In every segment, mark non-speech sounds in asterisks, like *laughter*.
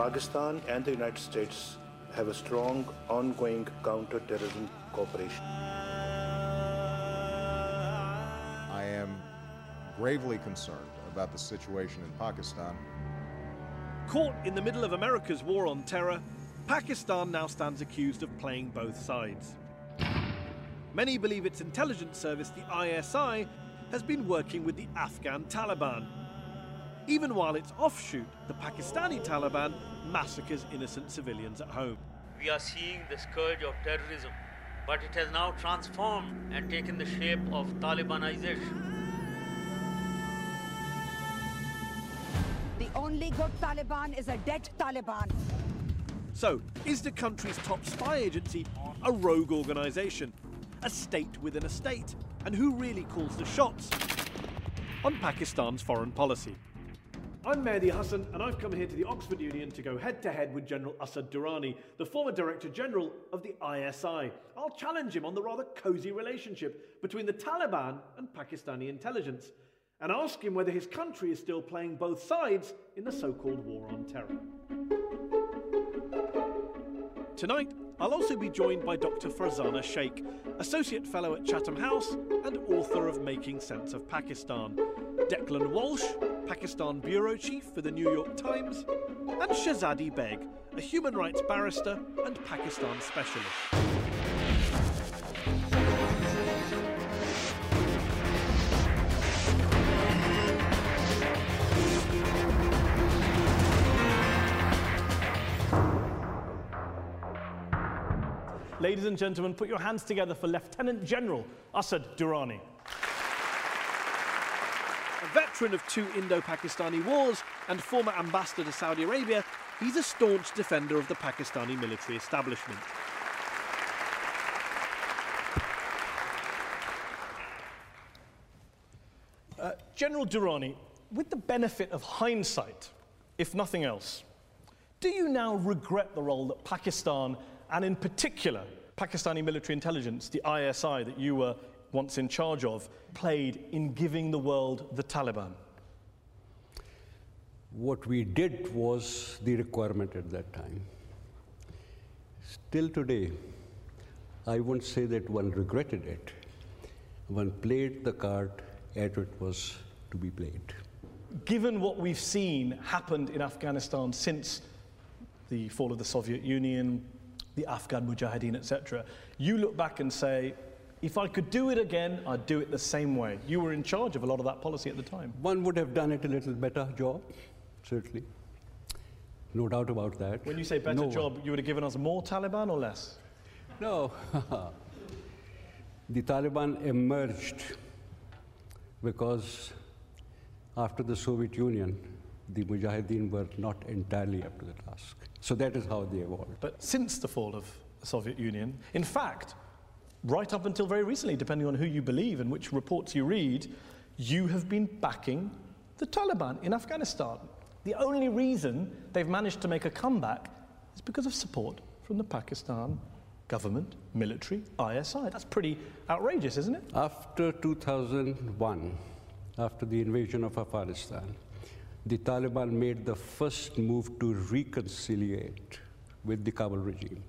Pakistan and the United States have a strong ongoing counter-terrorism cooperation. I am gravely concerned about the situation in Pakistan. Caught in the middle of America's war on terror, Pakistan now stands accused of playing both sides. Many believe its intelligence service, the ISI, has been working with the Afghan Taliban. Even while its offshoot, the Pakistani Taliban, massacres innocent civilians at home. We are seeing the scourge of terrorism, but it has now transformed and taken the shape of Talibanization. The only good Taliban is a dead Taliban. So, is the country's top spy agency a rogue organisation? A state within a state? And who really calls the shots on Pakistan's foreign policy? I'm Mehdi Hassan, and I've come here to the Oxford Union to go head to head with General Asad Durrani, the former Director General of the ISI. I'll challenge him on the rather cosy relationship between the Taliban and Pakistani intelligence, and ask him whether his country is still playing both sides in the so called war on terror. Tonight, I'll also be joined by Dr. Farzana Sheikh, Associate Fellow at Chatham House and author of Making Sense of Pakistan, Declan Walsh, Pakistan Bureau Chief for the New York Times, and Shahzadi Beg, a human rights barrister and Pakistan specialist. Ladies and gentlemen, put your hands together for Lieutenant General Asad Durrani. A veteran of two Indo Pakistani wars and former ambassador to Saudi Arabia, he's a staunch defender of the Pakistani military establishment. Uh, General Durrani, with the benefit of hindsight, if nothing else, do you now regret the role that Pakistan, and in particular Pakistani military intelligence, the ISI that you were once in charge of, played in giving the world the Taliban? What we did was the requirement at that time. Still today, I won't say that one regretted it. One played the card as it was to be played. Given what we've seen happened in Afghanistan since the fall of the Soviet Union, the Afghan Mujahideen, etc., you look back and say, if I could do it again, I'd do it the same way. You were in charge of a lot of that policy at the time. One would have done it a little better job, certainly. No doubt about that. When you say better No job, you would have given us more Taliban or less? No. *laughs* the Taliban emerged because after the Soviet Union, the Mujahideen were not entirely up to the task. So that is how they evolved. But since the fall of the Soviet Union, in fact, right up until very recently, depending on who you believe and which reports you read, you have been backing the Taliban in Afghanistan. The only reason they've managed to make a comeback is because of support from the Pakistan government, military, ISI. That's pretty outrageous, isn't it? After 2001, after the invasion of Afghanistan, the Taliban made the first move to reconciliate with the Kabul regime,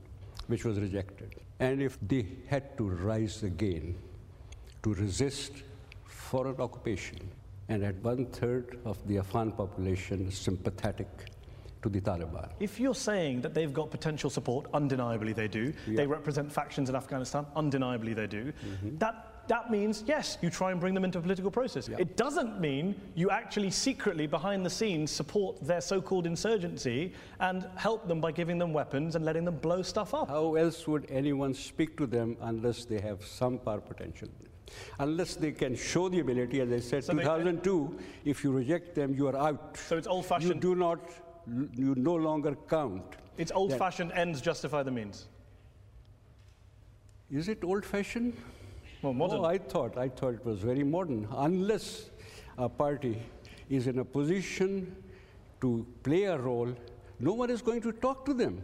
which was rejected. And if they had to rise again to resist foreign occupation, and at one third of the Afghan population sympathetic to the Taliban. If you're saying that they've got potential support, undeniably they do. They represent factions in Afghanistan, undeniably they do. Mm-hmm. That that means yes, you try and bring them into a political process. It doesn't mean you actually secretly behind the scenes support their so-called insurgency and help them by giving them weapons and letting them blow stuff up. How else would anyone speak to them unless they have some power potential? Unless they can show the ability, as I said, So they- 2002, if you reject them, you are out. So it's old-fashioned- You do not, you no longer count. It's old-fashioned ends justify the means. Is it old-fashioned? Well, oh, modern. Oh, I thought, I thought it was very modern. Unless a party is in a position to play a role, no one is going to talk to them.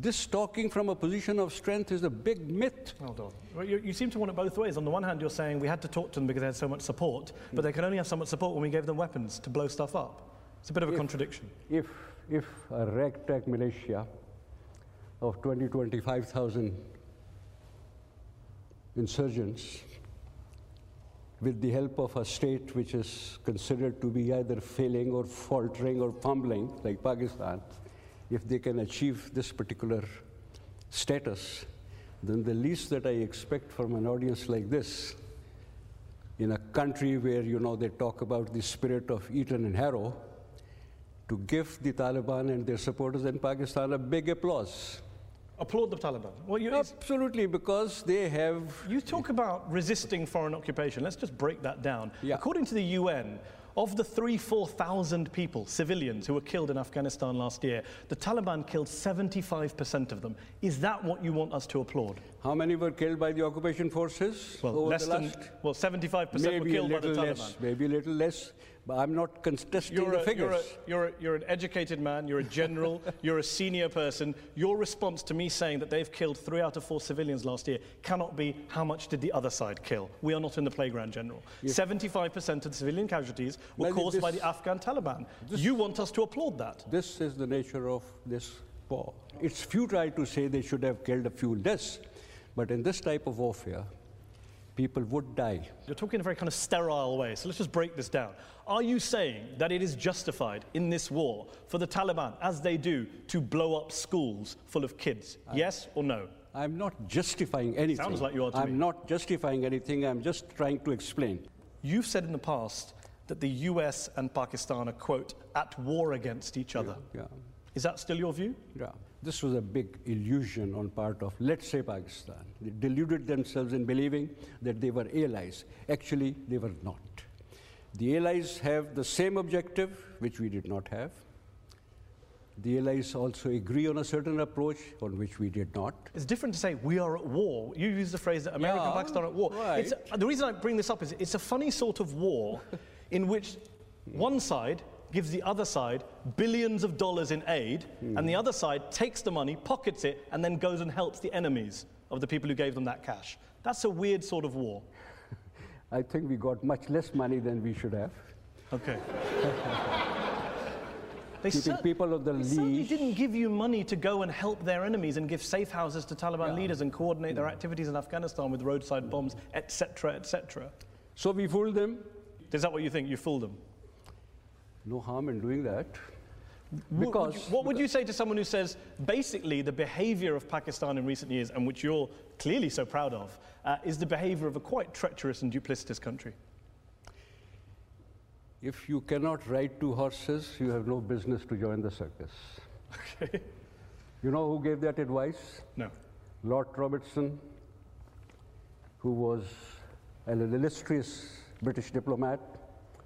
This talking from a position of strength is a big myth. Hold on. Well, you, you seem to want it both ways. On the one hand, you're saying we had to talk to them because they had so much support, but they can only have so much support when we gave them weapons to blow stuff up. It's a bit of a contradiction. If if a ragtag militia of 20, 25,000 insurgents, with the help of a state which is considered to be either failing or faltering or fumbling, like Pakistan, if they can achieve this particular status, then the least that I expect from an audience like this, in a country where you know they talk about the spirit of Eton and Harrow, to give the Taliban and their supporters in Pakistan a big applause. Applaud the Taliban. Well, you, Absolutely, because they have. you talk about resisting foreign occupation. Let's just break that down. Yeah. According to the UN, of the three, 4,000 people, civilians, who were killed in Afghanistan last year, the Taliban killed 75% of them. Is that what you want us to applaud? How many were killed by the occupation forces? Well, over less the than, last? well, 75% were maybe a killed by the little Taliban. less, maybe a little less, but I'm not contesting You're the a, figures. you're, a, you're, a, you're an educated man, you're a general, *laughs* you're a senior person. Your response to me saying that they've killed three out of four civilians last year cannot be how much did the other side kill? We are not in the playground, General. 75% of the civilian casualties were caused by the Afghan Taliban. you want us to applaud that? This is the nature of this war. It's futile to say they should have killed a few less, but in this type of warfare, people would die. You're talking in a very kind of sterile way, so let's just break this down. Are you saying that it is justified in this war for the Taliban, as they do, to blow up schools full of kids? yes or no? I'm not justifying anything. Sounds like you are I'm me. not justifying anything, I'm just trying to explain. You've said in the past that the US and Pakistan are, quote, at war against each other. Yeah. Is that still your view? Yeah. This was a big illusion on part of, let's say, Pakistan. They deluded themselves in believing that they were allies. Actually, they were not. The allies have the same objective, which we did not have. The allies also agree on a certain approach, on which we did not. It's different to say we are at war. You use the phrase that America and Pakistan are at war. right. It's, the reason I bring this up is it's a funny sort of war in which one side gives the other side billions of dollars in aid, and the hmm. other side takes the money, pockets it, and then goes and helps the enemies of the people who gave them that cash. That's a weird sort of war. *laughs* I think we got much less money than we should have. Okay. *laughs* They, Keeping people on the they certainly didn't give you money to go and help their enemies and give safe houses to Taliban leaders and coordinate their hmm. activities in Afghanistan with roadside bombs, etc., etc. So we fooled them. Is that what you think? You fooled them? No harm in doing that. Would Because you- what would you say to someone who says basically the behavior of Pakistan in recent years, and which you're clearly so proud of, uh, is the behavior of a quite treacherous and duplicitous country? if you cannot ride two horses, you have no business to join the circus. Okay. *laughs* You know who gave that advice? No. Lord Robertson, who was an illustrious British diplomat,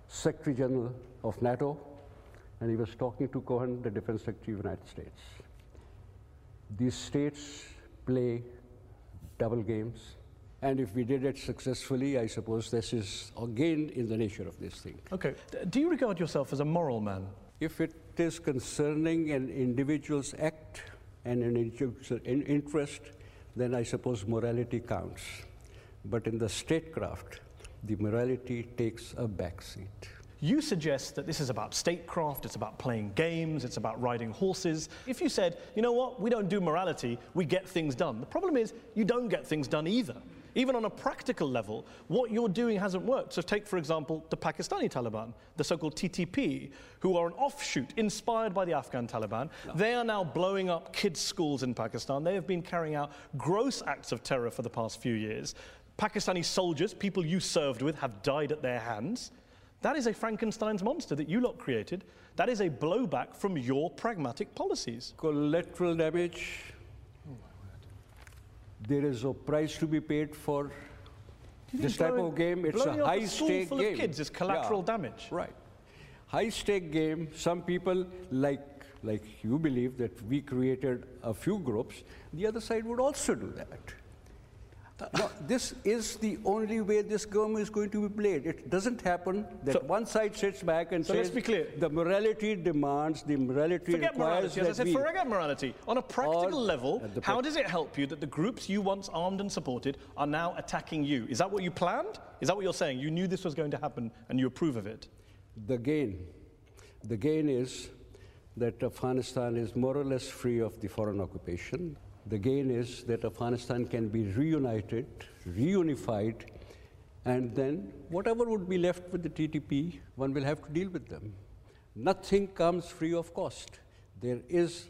Secretary General of NATO, and he was talking to Cohen, the Defense Secretary of the United States. These states play double games, and if we did it successfully, I suppose this is again in the nature of this thing. Okay. Do you regard yourself as a moral man? If it is concerning an individual's act and an in- interest, then I suppose morality counts. But in the statecraft, the morality takes a backseat. You suggest that this is about statecraft, it's about playing games, it's about riding horses. If you said, you know what, we don't do morality, we get things done, the problem is you don't get things done either. Even on a practical level, what you're doing hasn't worked. So, take, for example, the Pakistani Taliban, the so called TTP, who are an offshoot inspired by the Afghan Taliban. They are now blowing up kids' schools in Pakistan. They have been carrying out gross acts of terror for the past few years. Pakistani soldiers, people you served with, have died at their hands. That is a Frankenstein's monster that you lot created. That is a blowback from your pragmatic policies. Collateral damage, there is a price to be paid for this type of game. It's a high stake full of game. kids is collateral damage. Right. High stake game, some people like like you believe that we created a few groups, the other side would also do that. No, this is the only way this game is going to be played. It doesn't happen that So- one side sits back and So says, let's be clear. the morality demands, the morality Forget requires morality. As I said, forget morality. On a practical level, how does it help you that the groups you once armed and supported are now attacking you? Is that what you planned? Is that what you're saying? You knew this was going to happen and you approve of it? The gain. The gain is that Afghanistan is more or less free of the foreign occupation. The gain is that Afghanistan can be reunited, reunified, and then whatever would be left with the TTP, one will have to deal with them. Nothing comes free of cost. There is,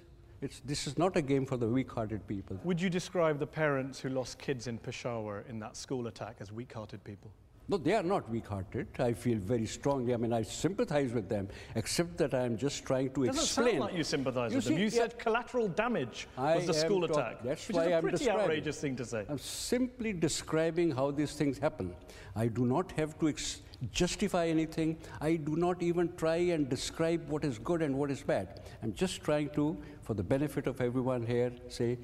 this is not a game for the weak hearted people. Would you describe the parents who lost kids in Peshawar in that school attack as weak hearted people? No, they are not weak-hearted. I feel very strongly. I mean, I sympathize with them, except that I am just trying to Doesn't explain. sound like you sympathize You with them. see, You yeah. said collateral damage I was the school attack, That's which why is a I'm pretty outrageous thing to say. I'm simply describing how these things happen. I do not have to ex- justify anything. I do not even try and describe what is good and what is bad. I'm just trying to, for the benefit of everyone here, say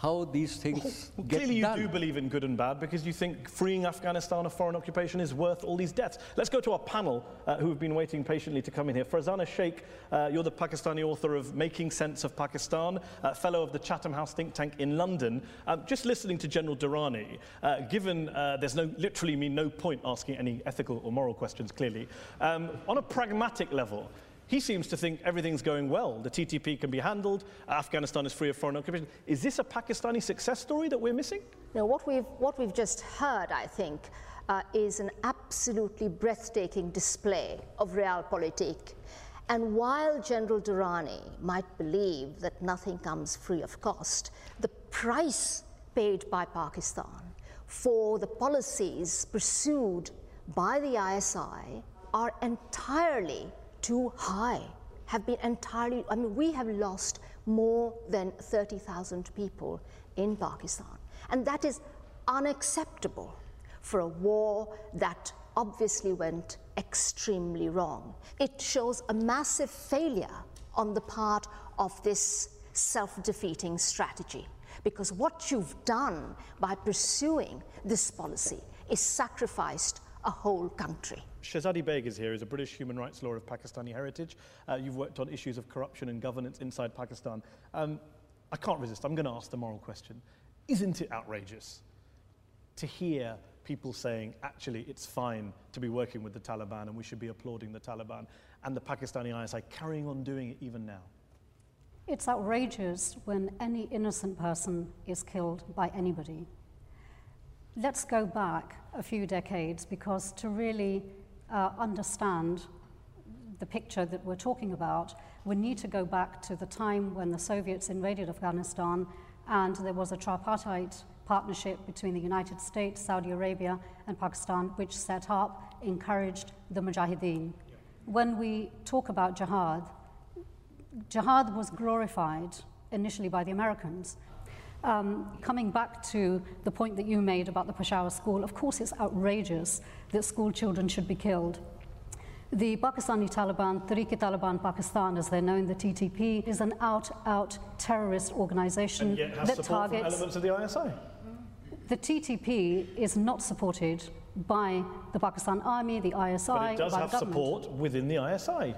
how these things Well, get clearly, you done. do believe in good and bad because you think freeing Afghanistan of foreign occupation is worth all these deaths. Let's go to our panel uh, who have been waiting patiently to come in here. Farzana Sheikh, uh, you're the Pakistani author of Making Sense of Pakistan, uh, fellow of the Chatham House think tank in London. Um, just listening to General Durrani, uh, given uh, there's no, literally mean no point asking any ethical or moral questions, clearly, um, on a pragmatic level, he seems to think everything's going well. The TTP can be handled. Afghanistan is free of foreign occupation. Is this a Pakistani success story that we're missing? Now, what we've, what we've just heard, I think, uh, is an absolutely breathtaking display of realpolitik. And while General Durrani might believe that nothing comes free of cost, the price paid by Pakistan for the policies pursued by the ISI are entirely too high, have been entirely, I mean, we have lost more than 30,000 people in Pakistan. And that is unacceptable for a war that obviously went extremely wrong. It shows a massive failure on the part of this self defeating strategy. Because what you've done by pursuing this policy is sacrificed a whole country. Shahzadi Beg is here. He's a British human rights lawyer of Pakistani heritage. Uh, you've worked on issues of corruption and governance inside Pakistan. Um, I can't resist. I'm going to ask the moral question. Isn't it outrageous to hear people saying, actually, it's fine to be working with the Taliban and we should be applauding the Taliban, and the Pakistani ISI carrying on doing it even now? It's outrageous when any innocent person is killed by anybody. Let's go back a few decades because to really uh, understand the picture that we're talking about, we need to go back to the time when the Soviets invaded Afghanistan and there was a tripartite partnership between the United States, Saudi Arabia, and Pakistan, which set up, encouraged the Mujahideen. When we talk about jihad, jihad was glorified initially by the Americans. Um, coming back to the point that you made about the Peshawar school, of course it's outrageous that school children should be killed. The Pakistani Taliban, Tehreek-e-Taliban Pakistan, as they're known, the TTP, is an out-out terrorist organization And yet has that support from targets. elements of the ISI. The TTP is not supported by the Pakistan Army, the ISI, But it does by have the support within the ISI.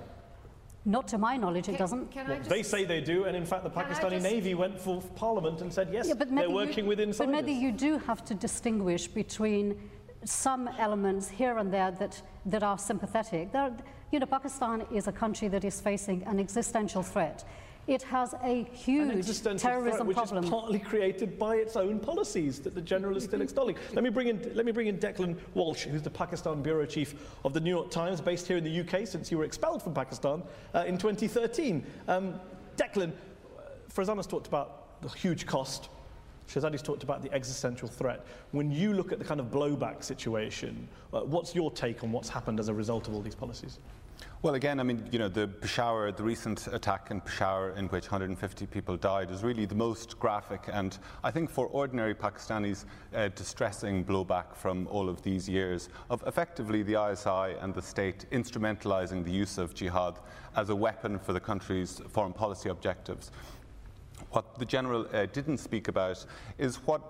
Not to my knowledge, it Can- doesn't. Can I Well, just they say they do, and in fact, the Pakistani just- Navy went for Parliament and said, yes, Yeah, but they're working you, with But maybe you do have to distinguish between some elements here and there that, that are sympathetic. There, you know, Pakistan is a country that is facing an existential threat. It has a huge terrorism threat, which problem. is partly created by its own policies that the general is still extolling. Let me bring in, let me bring in Declan Walsh, who's the Pakistan bureau chief of the New York Times, based here in the UK since you were expelled from Pakistan uh, in 2013. Um, Declan, uh, Farzana's talked about the huge cost. Shahzadi's talked about the existential threat. When you look at the kind of blowback situation, uh, what's your take on what's happened as a result of all these policies? Well, again, I mean, you know, the Peshawar, the recent attack in Peshawar in which 150 people died is really the most graphic and I think for ordinary Pakistanis, uh, distressing blowback from all of these years of effectively the ISI and the state instrumentalizing the use of jihad as a weapon for the country's foreign policy objectives. What the General uh, didn't speak about is what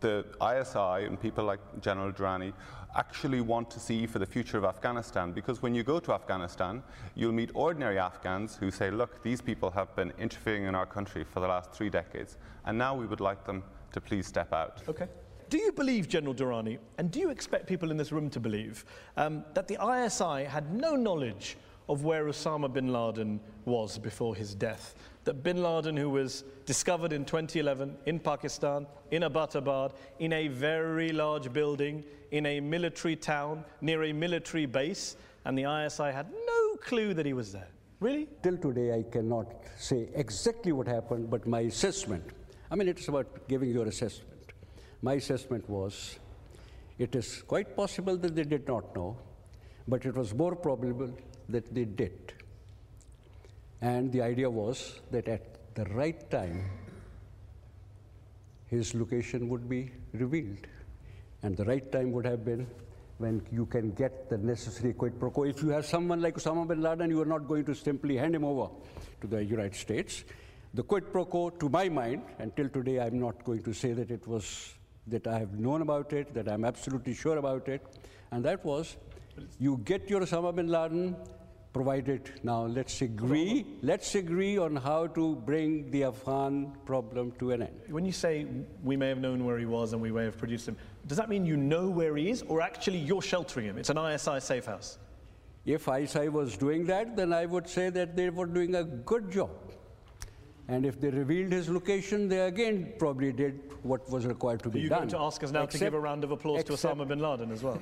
the ISI and people like General Durrani actually want to see for the future of Afghanistan. Because when you go to Afghanistan, you'll meet ordinary Afghans who say, look, these people have been interfering in our country for the last three decades, and now we would like them to please step out. Okay. Do you believe, General Durrani, and do you expect people in this room to believe, um, that the ISI had no knowledge of where Osama bin Laden was before his death. That bin Laden, who was discovered in 2011 in Pakistan, in Abbottabad, in a very large building, in a military town, near a military base, and the ISI had no clue that he was there. Really? Till today, I cannot say exactly what happened, but my assessment I mean, it's about giving your assessment. My assessment was it is quite possible that they did not know, but it was more probable that they did. And the idea was that at the right time, his location would be revealed. And the right time would have been when you can get the necessary quid pro quo. If you have someone like Osama bin Laden, you are not going to simply hand him over to the United States. The quid pro quo, to my mind, until today, I'm not going to say that it was that I have known about it, that I'm absolutely sure about it, and that was you get your Osama bin Laden, provided now let's agree, let's agree on how to bring the Afghan problem to an end. When you say we may have known where he was and we may have produced him, does that mean you know where he is, or actually you're sheltering him? It's an ISI safe house. If ISI was doing that, then I would say that they were doing a good job. And if they revealed his location, they again probably did what was required to be done. you done. going to ask us now except, to give a round of applause to Osama bin Laden as well?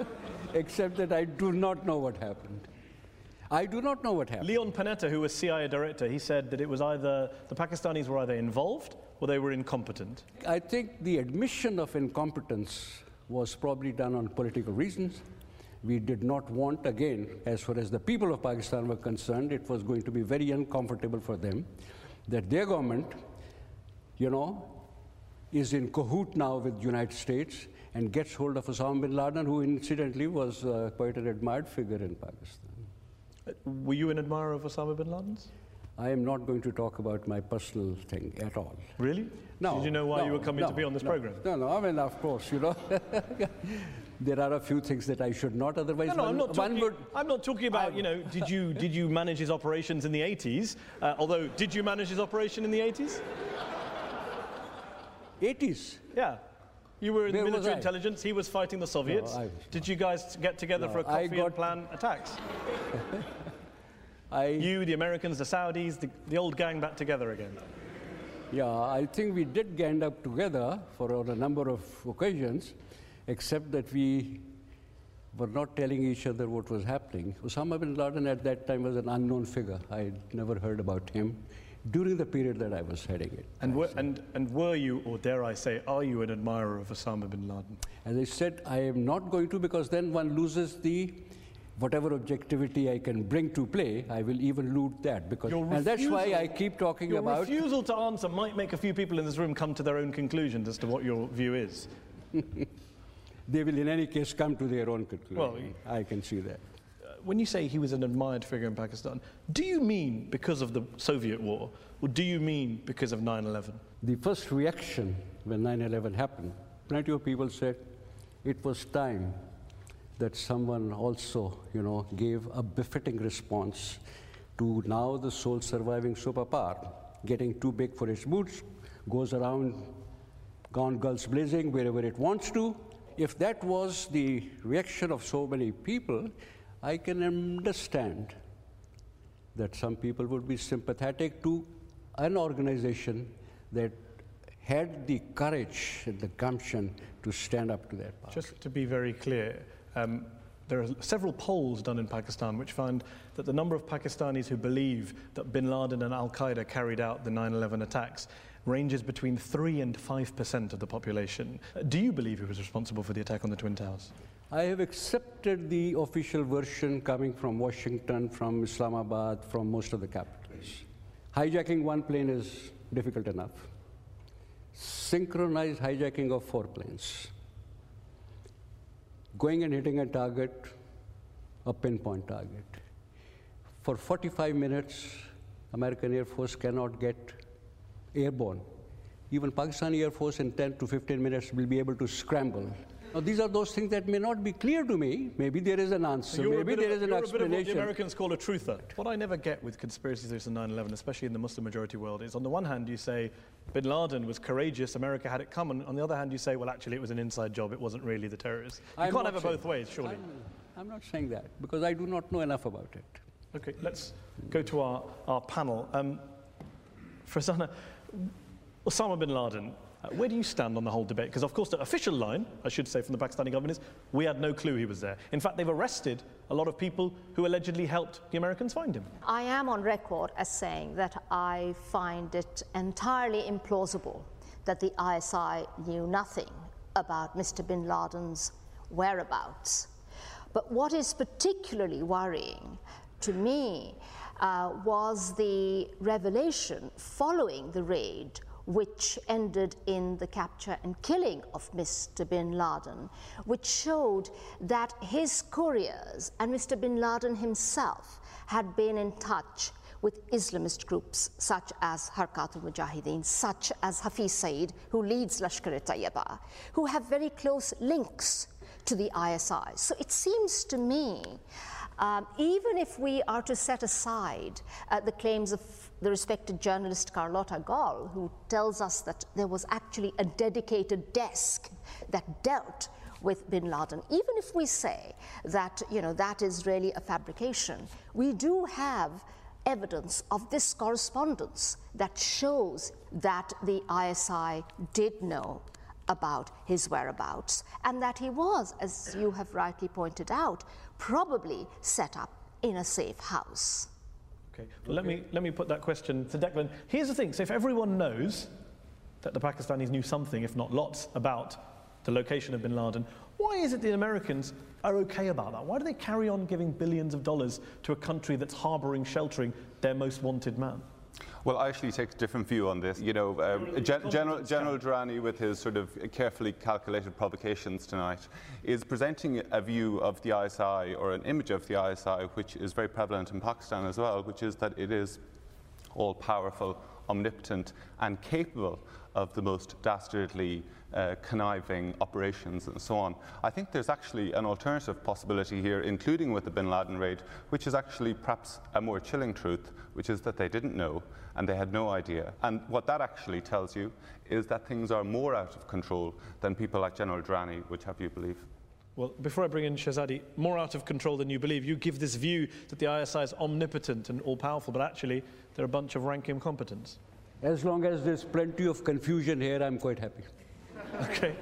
*laughs* except that I do not know what happened. I do not know what happened. Leon Panetta, who was CIA director, he said that it was either the Pakistanis were either involved or they were incompetent. I think the admission of incompetence was probably done on political reasons. We did not want, again, as far as the people of Pakistan were concerned, it was going to be very uncomfortable for them that their government, you know, is in cahoot now with the United States and gets hold of Osama bin Laden, who incidentally was uh, quite an admired figure in Pakistan. Were you an admirer of Osama bin Laden's? I am not going to talk about my personal thing at all. Really? No. Did you know why no, you were coming no, to be on this no, program? No, no. I mean, of course, you know. *laughs* there are a few things that I should not. Otherwise, no, no, one, I'm not talking, would, I'm not talking about, you know, did you, did you manage his operations in the 80s? Uh, although, did you manage his operation in the 80s? 80s? Yeah. You were in Where military intelligence, he was fighting the Soviets. No, did you guys get together no, for a coffee and plan attacks? *laughs* I, you, the Americans, the Saudis, the, the old gang back together again. Yeah, I think we did gang up together for a number of occasions, except that we were not telling each other what was happening. Osama bin Laden at that time was an unknown figure. I had never heard about him during the period that I was heading it. And were, and, and were you, or dare I say, are you an admirer of Osama bin Laden? As I said, I am not going to because then one loses the whatever objectivity I can bring to play, I will even loot that because, refusal, and that's why I keep talking your about. Your refusal to answer might make a few people in this room come to their own conclusions as to what your view is. *laughs* they will, in any case, come to their own conclusion. Well, I can see that. When you say he was an admired figure in Pakistan, do you mean because of the Soviet war, or do you mean because of 9/11? The first reaction when 9/11 happened, plenty of people said it was time that someone also, you know, gave a befitting response to now the sole surviving superpower, getting too big for its boots, goes around gone guns blazing wherever it wants to. If that was the reaction of so many people, I can understand that some people would be sympathetic to an organization that had the courage and the gumption to stand up to that. Just to be very clear, um, there are several polls done in Pakistan which find that the number of Pakistanis who believe that bin Laden and Al Qaeda carried out the 9 11 attacks ranges between 3 and 5% of the population. Do you believe he was responsible for the attack on the Twin Towers? I have accepted the official version coming from Washington, from Islamabad, from most of the capitals. Hijacking one plane is difficult enough. Synchronized hijacking of four planes going and hitting a target, a pinpoint target. For 45 minutes, American Air Force cannot get airborne. Even Pakistani Air Force in 10 to 15 minutes will be able to scramble. Now, these are those things that may not be clear to me. Maybe there is an answer. You're Maybe there of, is an explanation. what the Americans call a truther. What I never get with conspiracy theories and 9 11, especially in the Muslim majority world, is on the one hand, you say bin Laden was courageous, America had it come, and on the other hand, you say, well, actually, it was an inside job, it wasn't really the terrorists. You I'm can't have it both ways, surely. I'm, I'm, not saying that because I do not know enough about it. Okay, let's go to our, our panel. Um, Osama bin Laden, uh, where do you stand on the whole debate? Because, of course, the official line, I should say, from the Pakistani government is we had no clue he was there. In fact, they've arrested a lot of people who allegedly helped the Americans find him. I am on record as saying that I find it entirely implausible that the ISI knew nothing about Mr. bin Laden's whereabouts. But what is particularly worrying to me uh, was the revelation following the raid which ended in the capture and killing of Mr. bin Laden, which showed that his couriers and Mr. bin Laden himself had been in touch with Islamist groups such as Harkat al Mujahideen, such as Hafiz Saeed, who leads Lashkar e Tayyiba, who have very close links to the ISI. So it seems to me, um, even if we are to set aside uh, the claims of the respected journalist Carlotta Gall, who tells us that there was actually a dedicated desk that dealt with bin Laden. Even if we say that, you know, that is really a fabrication, we do have evidence of this correspondence that shows that the ISI did know about his whereabouts and that he was, as you have rightly pointed out, probably set up in a safe house. Okay, well, let, me, let me put that question to Declan. Here's the thing so, if everyone knows that the Pakistanis knew something, if not lots, about the location of bin Laden, why is it the Americans are okay about that? Why do they carry on giving billions of dollars to a country that's harboring, sheltering their most wanted man? Well, I actually take a different view on this. You know, um, Gen- General, General Durrani, with his sort of carefully calculated provocations tonight, is presenting a view of the ISI or an image of the ISI, which is very prevalent in Pakistan as well, which is that it is all powerful, omnipotent, and capable of the most dastardly uh, conniving operations and so on. I think there's actually an alternative possibility here, including with the bin Laden raid, which is actually perhaps a more chilling truth, which is that they didn't know and they had no idea. And what that actually tells you is that things are more out of control than people like General Durrani would have you believe. Well, before I bring in Shahzadi, more out of control than you believe, you give this view that the ISI is omnipotent and all powerful, but actually they're a bunch of rank incompetents. As long as there's plenty of confusion here, I'm quite happy. *laughs* okay.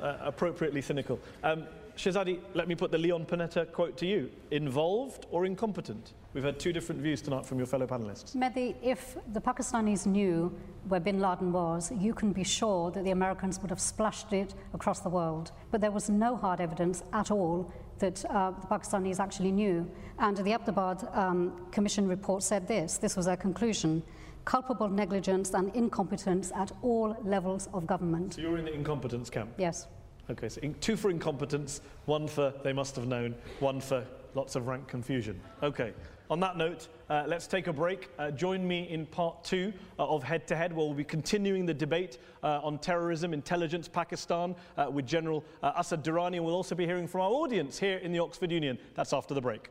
Uh, appropriately cynical. Um, Shahzadi, let me put the Leon Panetta quote to you. Involved or incompetent? We've had two different views tonight from your fellow panelists. Mehdi, if the Pakistanis knew where bin Laden was, you can be sure that the Americans would have splashed it across the world. But there was no hard evidence at all that uh, the Pakistanis actually knew. And the Abbottabad um, Commission report said this this was their conclusion culpable negligence and incompetence at all levels of government. So you're in the incompetence camp? Yes. Okay, so two for incompetence, one for they must have known, one for lots of rank confusion. Okay, on that note, uh, let's take a break. Uh, join me in part two uh, of Head to Head, where we'll be continuing the debate uh, on terrorism, intelligence, Pakistan uh, with General uh, Asad Durrani. And we'll also be hearing from our audience here in the Oxford Union. That's after the break.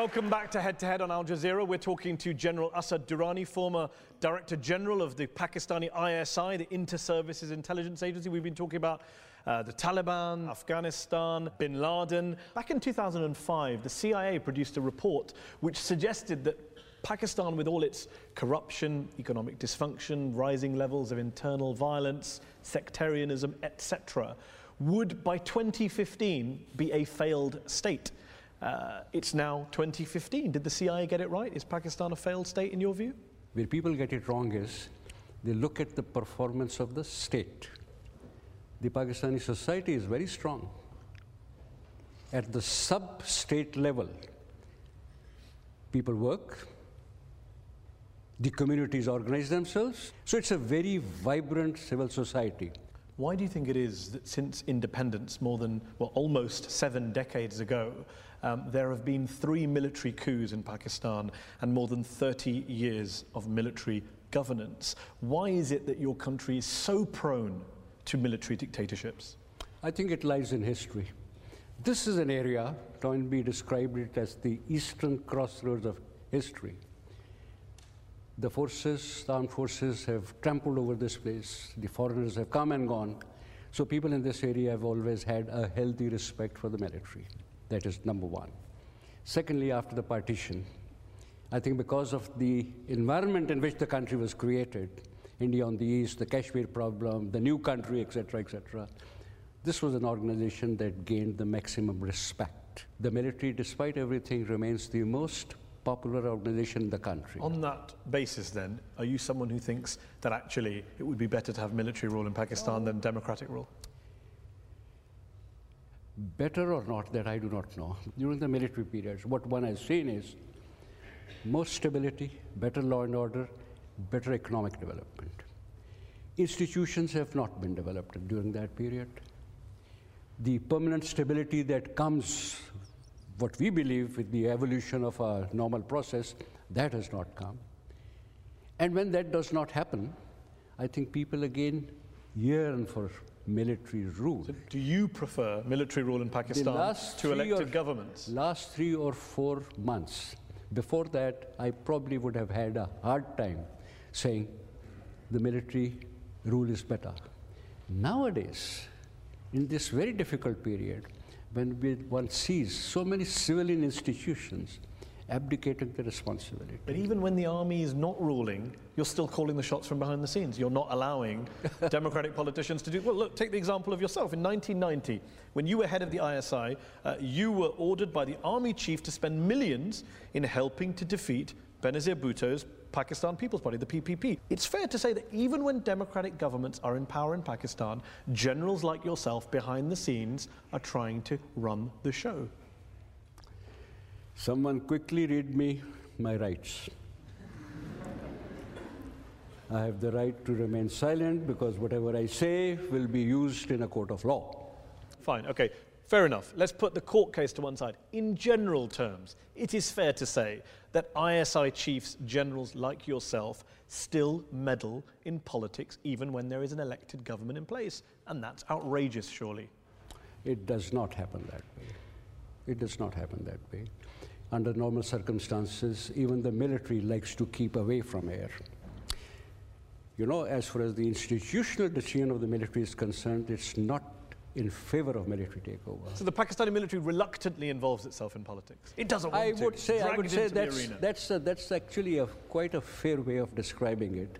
Welcome back to Head to Head on Al Jazeera. We're talking to General Asad Durrani, former Director General of the Pakistani ISI, the Inter-Services Intelligence Agency. We've been talking about uh, the Taliban, Afghanistan, bin Laden. Back in 2005, the CIA produced a report which suggested that Pakistan, with all its corruption, economic dysfunction, rising levels of internal violence, sectarianism, etc., would by 2015 be a failed state. Uh, it's now 2015. Did the CIA get it right? Is Pakistan a failed state in your view? Where people get it wrong is they look at the performance of the state. The Pakistani society is very strong. At the sub state level, people work, the communities organize themselves. So it's a very vibrant civil society. Why do you think it is that since independence, more than, well, almost seven decades ago, um, there have been three military coups in Pakistan and more than 30 years of military governance. Why is it that your country is so prone to military dictatorships? I think it lies in history. This is an area, Toynbee described it as the eastern crossroads of history. The forces, the armed forces have trampled over this place. The foreigners have come and gone. So people in this area have always had a healthy respect for the military. That is number one. Secondly, after the partition, I think because of the environment in which the country was created, India on the east, the Kashmir problem, the new country, etc., etc., this was an organization that gained the maximum respect. The military, despite everything, remains the most popular organization in the country. On that basis, then, are you someone who thinks that actually it would be better to have military rule in Pakistan than democratic rule? Better or not, that I do not know. During the military periods, what one has seen is more stability, better law and order, better economic development. Institutions have not been developed during that period. The permanent stability that comes, what we believe, with the evolution of a normal process, that has not come. And when that does not happen, I think people again yearn for military rule. So do you prefer military rule in Pakistan to elected or, governments? Last three or four months. Before that, I probably would have had a hard time saying the military rule is better. Nowadays, in this very difficult period, when we, one sees so many civilian institutions abdicating the responsibility. But even when the army is not ruling, you're still calling the shots from behind the scenes. You're not allowing *laughs* democratic politicians to do. Well, look, take the example of yourself. In 1990, when you were head of the ISI, uh, you were ordered by the army chief to spend millions in helping to defeat Benazir Bhutto's Pakistan People's Party, the PPP. It's fair to say that even when democratic governments are in power in Pakistan, generals like yourself behind the scenes are trying to run the show. Someone quickly read me my rights. I have the right to remain silent because whatever I say will be used in a court of law. Fine, okay. Fair enough. Let's put the court case to one side. In general terms, it is fair to say that ISI chiefs, generals like yourself, still meddle in politics even when there is an elected government in place. And that's outrageous, surely. It does not happen that way. It does not happen that way. Under normal circumstances, even the military likes to keep away from air. You know, as far as the institutional decision of the military is concerned, it's not in favor of military takeover. So the Pakistani military reluctantly involves itself in politics. It doesn't want I to. Would say, I would say that's, that's, a, that's actually a, quite a fair way of describing it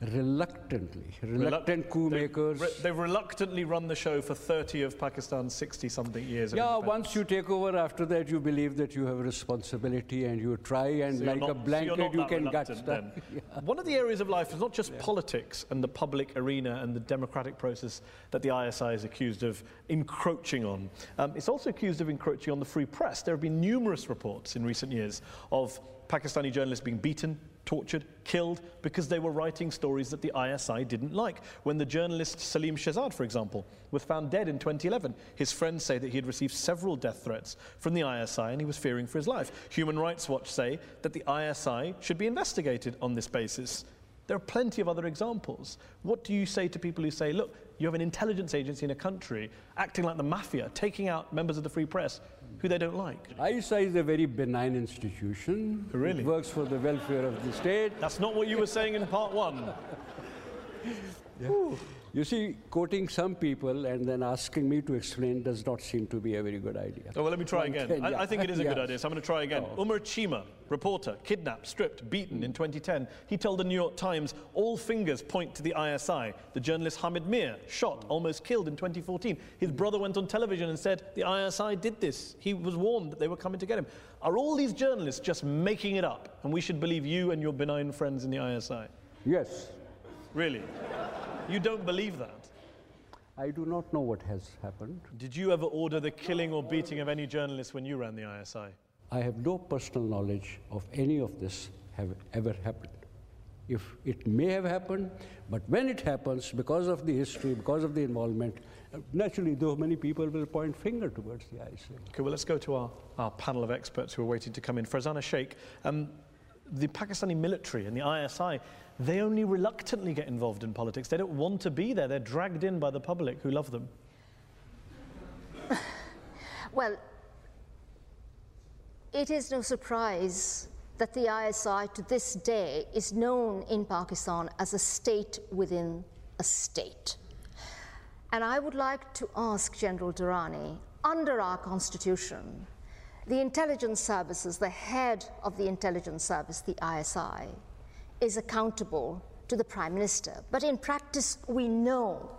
reluctantly, reluctant Reluct coup makers. They've, they've reluctantly run the show for 30 of Pakistan's 60 something years. Yeah, once you take over, after that, you believe that you have a responsibility and you try, and so like not, a blanket, so you can gut stuff. *laughs* yeah. One of the areas of life is not just yeah. politics and the public arena and the democratic process that the ISI is accused of encroaching on. Um, it's also accused of encroaching on the free press. There have been numerous reports in recent years of Pakistani journalists being beaten, tortured, killed because they were writing stories that the ISI didn't like. When the journalist Saleem Shahzad, for example, was found dead in 2011, his friends say that he had received several death threats from the ISI and he was fearing for his life. Human Rights Watch say that the ISI should be investigated on this basis. There are plenty of other examples. What do you say to people who say, look, you have an intelligence agency in a country acting like the mafia, taking out members of the free press who they don't like. ISI is a very benign institution. Really? It works for the welfare of the state. That's not what you were saying in part one. *laughs* yeah. You see, quoting some people and then asking me to explain does not seem to be a very good idea. Oh, well, let me try One again. Can, yeah. I, I, think it is a good idea, so I'm going to try again. Oh. Umar Cheema, reporter, kidnapped, stripped, beaten in 2010. He told the New York Times all fingers point to the ISI. The journalist Hamid Mir, shot, almost killed in 2014. His brother went on television and said the ISI did this. He was warned that they were coming to get him. Are all these journalists just making it up? And we should believe you and your benign friends in the ISI? Yes. Really? You don't believe that? I do not know what has happened. Did you ever order the killing or beating of any journalist when you ran the ISI? I have no personal knowledge of any of this have ever happened. If it may have happened, but when it happens, because of the history, because of the involvement, naturally, though many people will point finger towards the ISI. Okay, well, let's go to our, our panel of experts who are waiting to come in. Farzana Sheikh, um, the Pakistani military and the ISI they only reluctantly get involved in politics. They don't want to be there. They're dragged in by the public who love them. *laughs* Well, it is no surprise that the ISI to this day is known in Pakistan as a state within a state. And I would like to ask General Durrani under our constitution, the intelligence services, the head of the intelligence service, the ISI, is accountable to the Prime Minister. But in practice, we know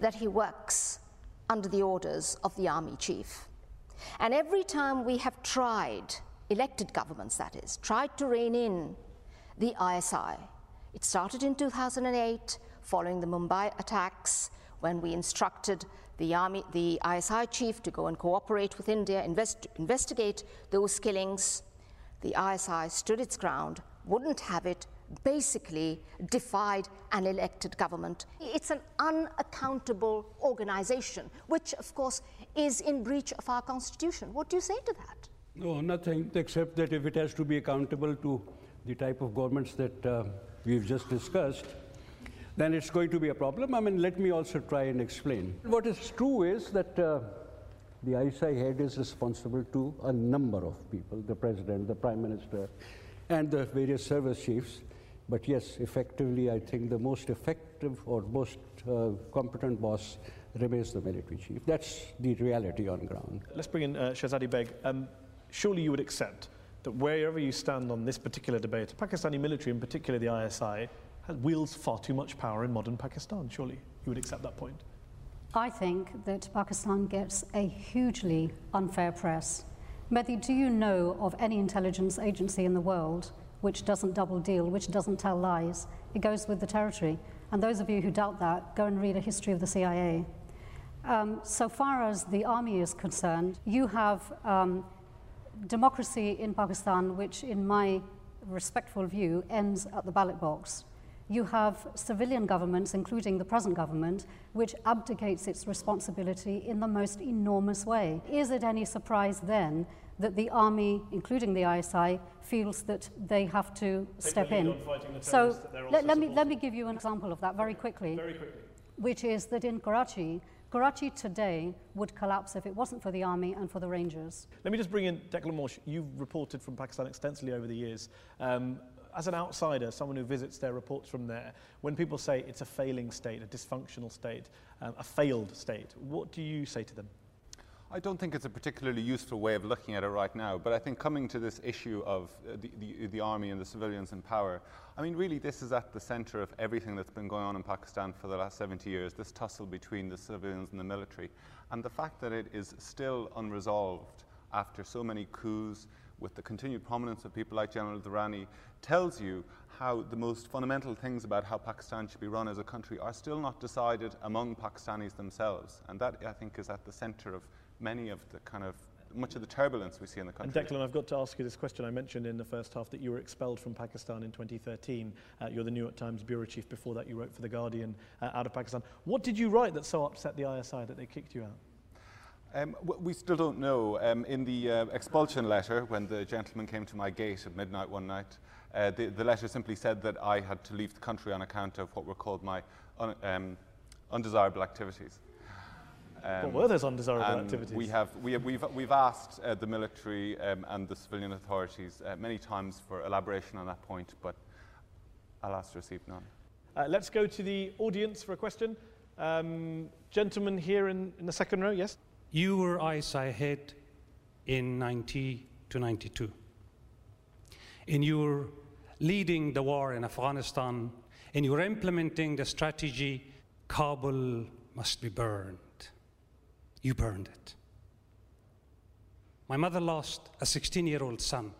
that he works under the orders of the Army Chief. And every time we have tried, elected governments that is, tried to rein in the ISI, it started in 2008 following the Mumbai attacks when we instructed the, army, the ISI chief to go and cooperate with India, invest, investigate those killings. The ISI stood its ground, wouldn't have it, basically defied an elected government. It's an unaccountable organization, which, of course, is in breach of our constitution. What do you say to that? No, nothing except that if it has to be accountable to the type of governments that uh, we've just discussed, then it's going to be a problem. I mean, let me also try and explain. What is true is that uh, the ISI head is responsible to a number of people the president, the prime minister, and the various service chiefs. But yes, effectively, I think the most effective or most uh, competent boss remains the military chief. That's the reality on ground. Let's bring in uh, Shahzadi Beg. Um, surely you would accept that wherever you stand on this particular debate, Pakistani military, in particular the ISI, wields far too much power in modern Pakistan. Surely you would accept that point. I think that Pakistan gets a hugely unfair press. Mehdi, do you know of any intelligence agency in the world which doesn't double deal, which doesn't tell lies. It goes with the territory. And those of you who doubt that, go and read a history of the CIA. Um, so far as the army is concerned, you have um, democracy in Pakistan, which, in my respectful view, ends at the ballot box. You have civilian governments, including the present government, which abdicates its responsibility in the most enormous way. Is it any surprise then that the army, including the ISI, feels that they have to step in. So let, let me, let me give you an example of that very quickly, very quickly, which is that in Karachi, Karachi today would collapse if it wasn't for the army and for the Rangers. Let me just bring in Declan Walsh. You've reported from Pakistan extensively over the years. Um, as an outsider, someone who visits their reports from there, when people say it's a failing state, a dysfunctional state, um, a failed state, what do you say to them? I don't think it's a particularly useful way of looking at it right now, but I think coming to this issue of uh, the, the, the, army and the civilians in power, I mean, really, this is at the center of everything that's been going on in Pakistan for the last 70 years this tussle between the civilians and the military. And the fact that it is still unresolved after so many coups, with the continued prominence of people like General Durrani, tells you how the most fundamental things about how Pakistan should be run as a country are still not decided among Pakistanis themselves. And that, I think, is at the center of many of the kind of much of the turbulence we see in the country. And Declan, I've got to ask you this question. I mentioned in the first half that you were expelled from Pakistan in 2013. Uh, you're the New York Times bureau chief. Before that, you wrote for The Guardian uh, out of Pakistan. What did you write that so upset the ISI that they kicked you out? Um, we still don't know. Um, in the uh, expulsion letter, when the gentleman came to my gate at midnight one night, uh, the, the, letter simply said that I had to leave the country on account of what were called my un, um, undesirable activities. Um, what were those undesirable activities? We have, we have, we've, we've asked uh, the military um, and the civilian authorities uh, many times for elaboration on that point, but alas, received none. Uh, let's go to the audience for a question. Um, gentleman here in, in the second row, yes? You were ISI head in 90 to 92. And you were leading the war in Afghanistan, and you were implementing the strategy Kabul must be burned. You burned it. My mother lost a 16 year old son.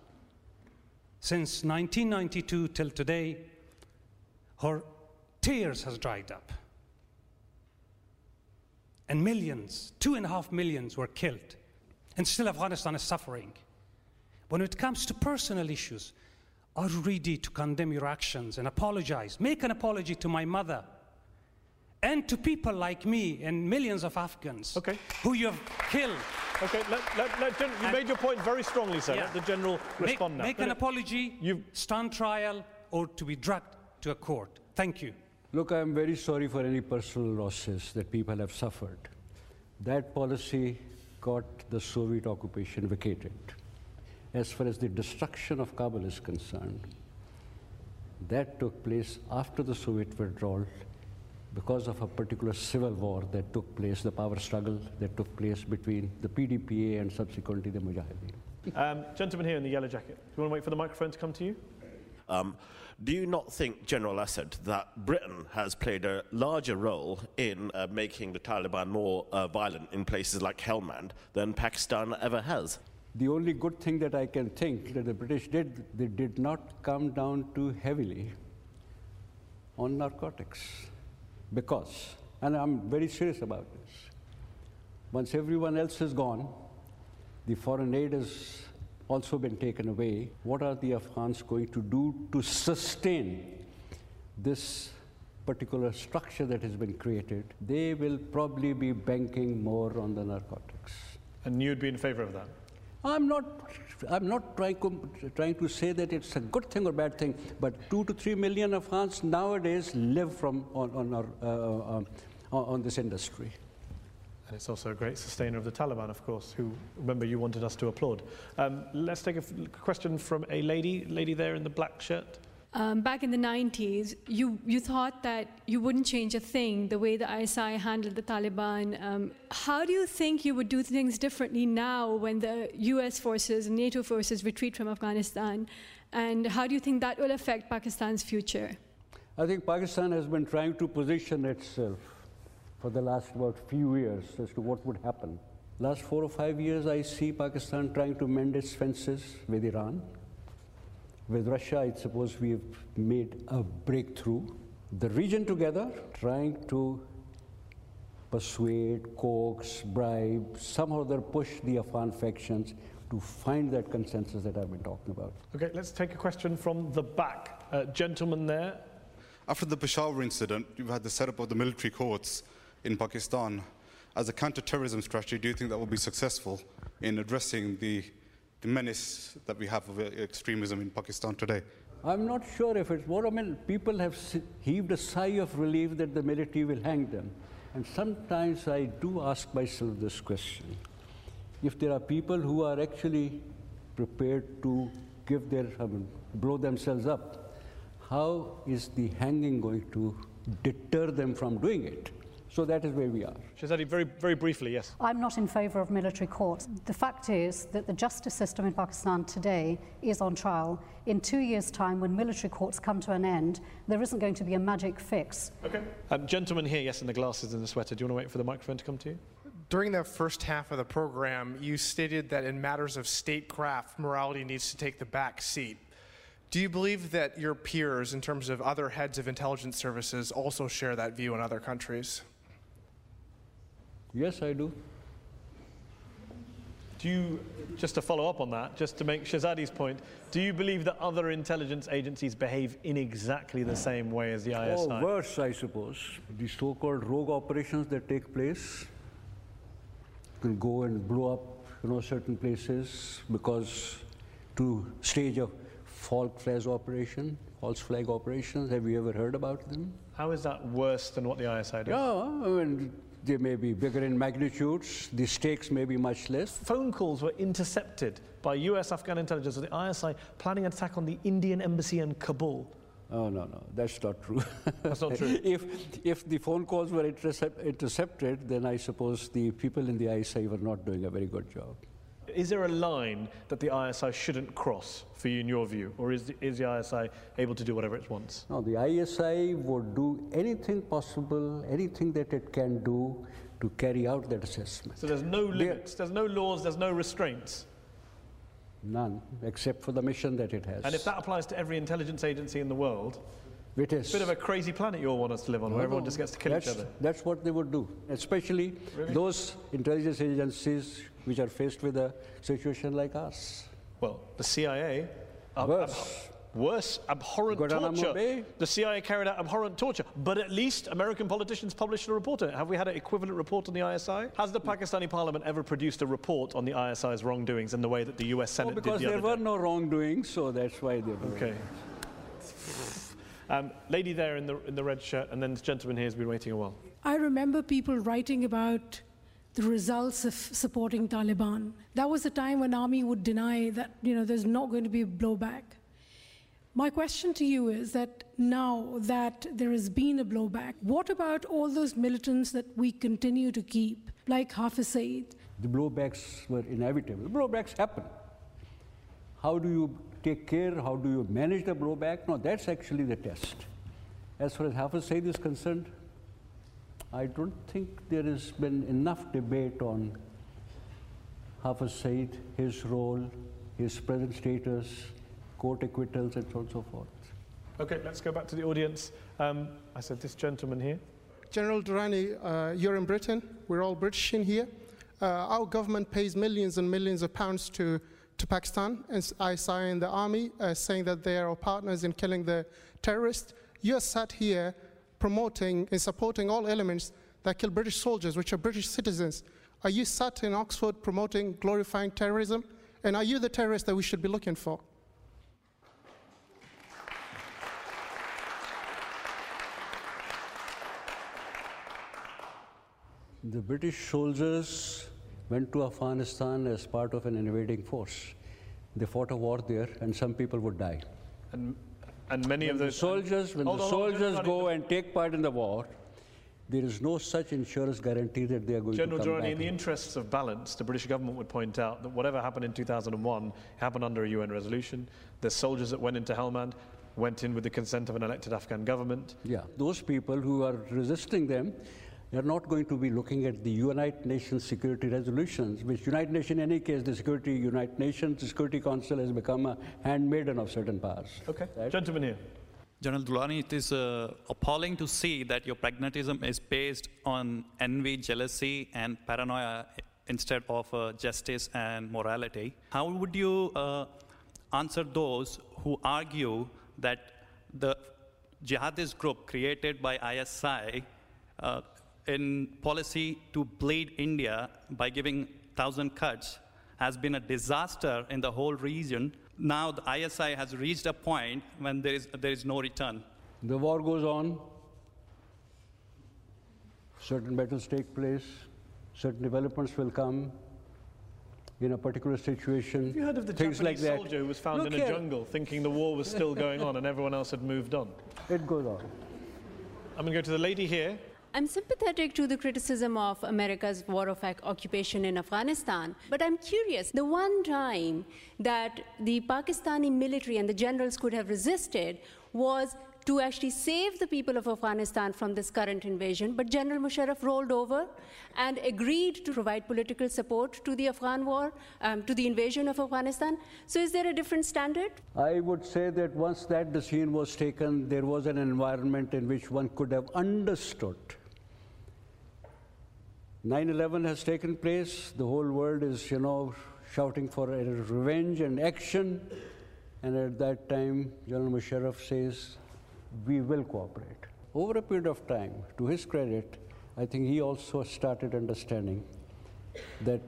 Since 1992 till today, her tears has dried up. And millions, two and a half millions, were killed. And still Afghanistan is suffering. When it comes to personal issues, are you ready to condemn your actions and apologize? Make an apology to my mother and to people like me and millions of Afghans okay. who you have killed. Okay, let, let, let, you and made your point very strongly, sir. Yeah. Let the general respond make, now. Make an apology, you stand trial, or to be dragged to a court. Thank you. Look, I'm very sorry for any personal losses that people have suffered. That policy got the Soviet occupation vacated. As far as the destruction of Kabul is concerned, that took place after the Soviet withdrawal because of a particular civil war that took place, the power struggle that took place between the PDPA and subsequently the Mujahideen. Um, gentleman here in the yellow jacket. Do you want to wait for the microphone to come to you? Um, do you not think, General Asad, that Britain has played a larger role in uh, making the Taliban more uh, violent in places like Helmand than Pakistan ever has? The only good thing that I can think that the British did, they did not come down too heavily on narcotics. Because, and I'm very serious about this, once everyone else is gone, the foreign aid has also been taken away. What are the Afghans going to do to sustain this particular structure that has been created? They will probably be banking more on the narcotics. And you'd be in favor of that? I'm not, I'm not trying to, trying to say that it's a good thing or bad thing, but two to three million Afghans nowadays live from on, on, our, uh, uh, on this industry. And it's also a great sustainer of the Taliban, of course, who, remember, you wanted us to applaud. Um, let's take a question from a lady, lady there in the black shirt. Um, back in the 90s, you, you thought that you wouldn't change a thing the way the ISI handled the Taliban. Um, how do you think you would do things differently now when the US forces and NATO forces retreat from Afghanistan? And how do you think that will affect Pakistan's future? I think Pakistan has been trying to position itself for the last about few years as to what would happen. Last four or five years, I see Pakistan trying to mend its fences with Iran with Russia, I suppose we've made a breakthrough. The region together, trying to persuade, coax, bribe, somehow or push the Afghan factions to find that consensus that I've been talking about. Okay, let's take a question from the back. Uh, gentleman there. After the Peshawar incident, you've had the setup of the military courts in Pakistan. As a counter-terrorism strategy, do you think that will be successful in addressing the the menace that we have of uh, extremism in Pakistan today? I'm not sure if it's what I mean. People have heaved a sigh of relief that the military will hang them. And sometimes I do ask myself this question. If there are people who are actually prepared to give their, I mean, blow themselves up, how is the hanging going to deter them from doing it? So that is where we are. Shahzadi, very, very briefly, yes. I'm not in favour of military courts. The fact is that the justice system in Pakistan today is on trial. In two years' time, when military courts come to an end, there isn't going to be a magic fix. Okay. Um, gentleman here, yes, in the glasses and the sweater. Do you want to wait for the microphone to come to you? During the first half of the program, you stated that in matters of statecraft, morality needs to take the back seat. Do you believe that your peers, in terms of other heads of intelligence services, also share that view in other countries? Yes, I do. Do you, just to follow up on that, just to make Shahzadi's point, do you believe that other intelligence agencies behave in exactly the same way as the ISI? Or oh, worse, I suppose. The so-called rogue operations that take place can go and blow up, you know, certain places because to stage a false flag operation, false flag operations. Have you ever heard about them? How is that worse than what the ISI does? Yeah, I mean, they may be bigger in magnitudes, the stakes may be much less. Phone calls were intercepted by US Afghan intelligence or the ISI planning an attack on the Indian embassy in Kabul. Oh, no, no, that's not true. That's not true. *laughs* if, if the phone calls were intercept, intercepted, then I suppose the people in the ISI were not doing a very good job. Is there a line that the ISI shouldn't cross for you, in your view, or is the, is the ISI able to do whatever it wants? No, the ISI would do anything possible, anything that it can do to carry out that assessment. So there's no limits, there's no laws, there's no restraints? None, except for the mission that it has. And if that applies to every intelligence agency in the world, it is. It's a bit of a crazy planet you all want us to live on, no, where everyone no, just gets to kill that's, each other. That's what they would do, especially really? those intelligence agencies which are faced with a situation like us. Well, the CIA. Worse. Ab- worse, abhorrent Guantanamo torture. Bay. The CIA carried out abhorrent torture, but at least American politicians published a report on it. Have we had an equivalent report on the ISI? Has the Pakistani parliament ever produced a report on the ISI's wrongdoings in the way that the US Senate well, because did the there other were day? no wrongdoings, so that's why they were. Okay. Um, lady there in the, in the red shirt, and then this gentleman here has been waiting a while. I remember people writing about the results of supporting Taliban. That was the time when army would deny that you know there's not going to be a blowback. My question to you is that now that there has been a blowback, what about all those militants that we continue to keep, like Hafiz Saeed? The blowbacks were inevitable. The Blowbacks happen. How do you take care? How do you manage the blowback? No, that's actually the test. As far as Hafiz Saeed is concerned, I don't think there has been enough debate on Hafiz Saeed, his role, his present status, court acquittals, and so on and so forth. Okay, let's go back to the audience. Um, I said this gentleman here. General Durrani, uh, you're in Britain. We're all British in here. Uh, our government pays millions and millions of pounds to, to Pakistan and ISI and the army, uh, saying that they are our partners in killing the terrorists. You're sat here promoting and supporting all elements that kill British soldiers, which are British citizens. Are you sat in Oxford promoting, glorifying terrorism? And are you the terrorist that we should be looking for? The British soldiers went to Afghanistan as part of an invading force. They fought a war there, and some people would die. And, and many when of those the soldiers, when the on, soldiers General go and take part in the war, there is no such insurance guarantee that they are going General to come Durrani, in the interests of balance, the British government would point out that whatever happened in 2001 happened under a UN resolution. The soldiers that went into Helmand went in with the consent of an elected Afghan government. Yeah, those people who are resisting them are not going to be looking at the United Nations security resolutions, which United Nations, in any case, the Security United Nations Security Council has become a handmaiden of certain powers. Okay, gentleman here. General Durrani, it is uh, appalling to see that your pragmatism is based on envy, jealousy, and paranoia instead of uh, justice and morality. How would you uh, answer those who argue that the jihadist group created by ISI uh, in policy to bleed India by giving thousand cuts has been a disaster in the whole region. Now the ISI has reached a point when there is, there is no return. The war goes on, certain battles take place, certain developments will come in a particular situation. Have you heard of the things Japanese like that. soldier who was found Look in a here. jungle thinking the war was still going on and everyone else had moved on? It goes on. I'm going to go to the lady here. I'm sympathetic to the criticism of America's war of occupation in Afghanistan, but I'm curious the one time that the Pakistani military and the generals could have resisted was to actually save the people of Afghanistan from this current invasion, but General Musharraf rolled over and agreed to provide political support to the Afghan war, um, to the invasion of Afghanistan. So, is there a different standard? I would say that once that decision was taken, there was an environment in which one could have understood. 9 11 has taken place, the whole world is, you know, shouting for revenge and action. And at that time, General Musharraf says, We will cooperate. Over a period of time, to his credit, I think he also started understanding that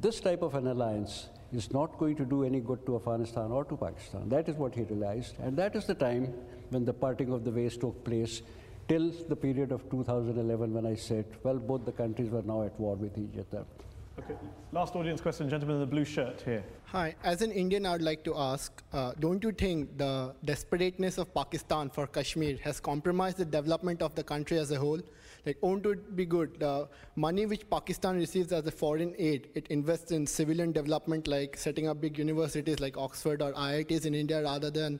this type of an alliance is not going to do any good to Afghanistan or to Pakistan. That is what he realized. And that is the time when the parting of the ways took place till the period of 2011 when I said, well, both the countries were now at war with each other. Okay, last audience question, gentleman in the blue shirt here. Hi, as an Indian, I'd like to ask uh, don't you think the desperateness of Pakistan for Kashmir has compromised the development of the country as a whole? Like, won't it be good? The money which Pakistan receives as a foreign aid, it invests in civilian development, like setting up big universities like Oxford or IITs in India, rather than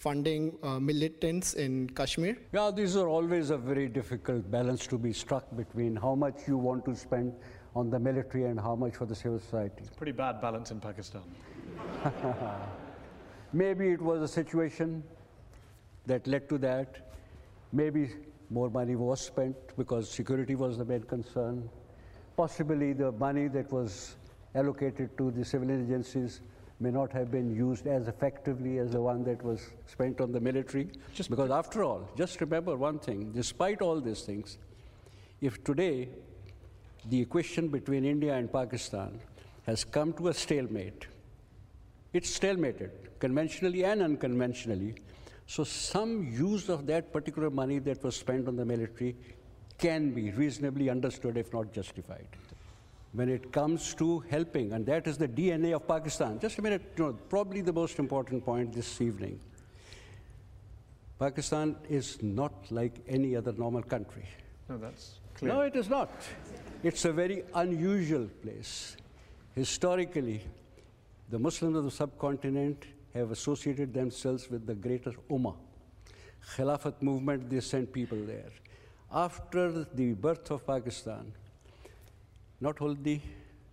funding uh, militants in Kashmir? Yeah, these are always a very difficult balance to be struck between how much you want to spend on the military and how much for the civil society. It's a Pretty bad balance in Pakistan. *laughs* Maybe it was a situation that led to that. Maybe more money was spent because security was the main concern. Possibly the money that was allocated to the civilian agencies may not have been used as effectively as the one that was spent on the military. Just because, after all, just remember one thing despite all these things, if today the equation between India and Pakistan has come to a stalemate, it's stalemated, conventionally and unconventionally. So, some use of that particular money that was spent on the military can be reasonably understood, if not justified. When it comes to helping, and that is the DNA of Pakistan. Just a minute, you know, probably the most important point this evening. Pakistan is not like any other normal country. No, that's clear. No, it is not. It's a very unusual place. Historically, the Muslims of the subcontinent have associated themselves with the greater Ummah. Khilafat movement, they sent people there. After the birth of Pakistan, not only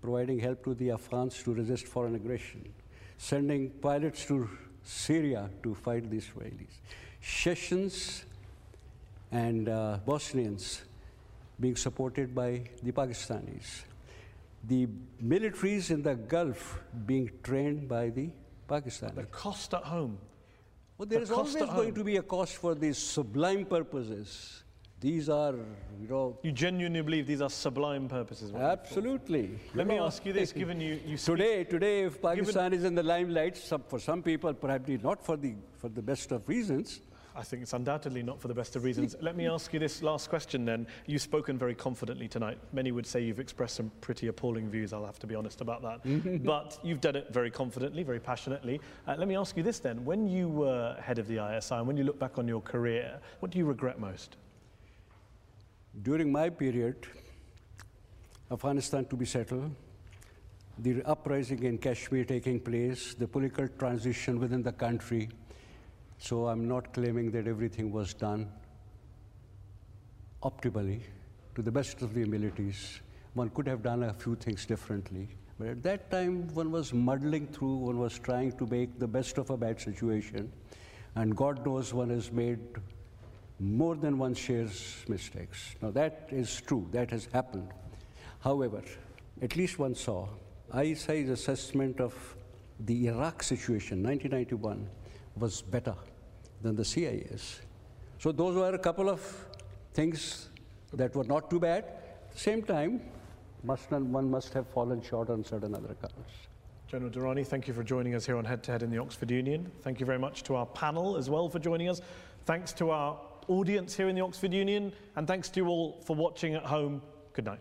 providing help to the Afghans to resist foreign aggression, sending pilots to Syria to fight the Israelis, Chechens and uh, Bosnians being supported by the Pakistanis, the militaries in the Gulf being trained by the Pakistanis. The cost at home. Well, there The is always going to be a cost for these sublime purposes. These are, you know. You genuinely believe these are sublime purposes? what you thought. Absolutely. Let You me ask you this, *laughs* given you, you today, today, if Pakistan is in the limelight, some, for some people, perhaps not for the for the best of reasons. I think it's undoubtedly not for the best of reasons. *laughs* Let me ask you this last question then. You've spoken very confidently tonight. Many would say you've expressed some pretty appalling views, I'll have to be honest about that. *laughs* but you've done it very confidently, very passionately. Uh, let me ask you this then. When you were head of the ISI and when you look back on your career, what do you regret most? During my period, Afghanistan to be settled, the uprising in Kashmir taking place, the political transition within the country. So I'm not claiming that everything was done optimally to the best of the abilities. One could have done a few things differently. But at that time, one was muddling through, one was trying to make the best of a bad situation. And God knows one has made more than one shares mistakes. Now, that is true, that has happened. However, at least one saw ISI's assessment of the Iraq situation, 1991, was better than the CIA's. So, those were a couple of things that were not too bad. At the same time, must one must have fallen short on certain other counts. General Durrani, thank you for joining us here on Head to Head in the Oxford Union. Thank you very much to our panel as well for joining us. Thanks to our audience here in the Oxford Union, and thanks to you all for watching at home. Good night.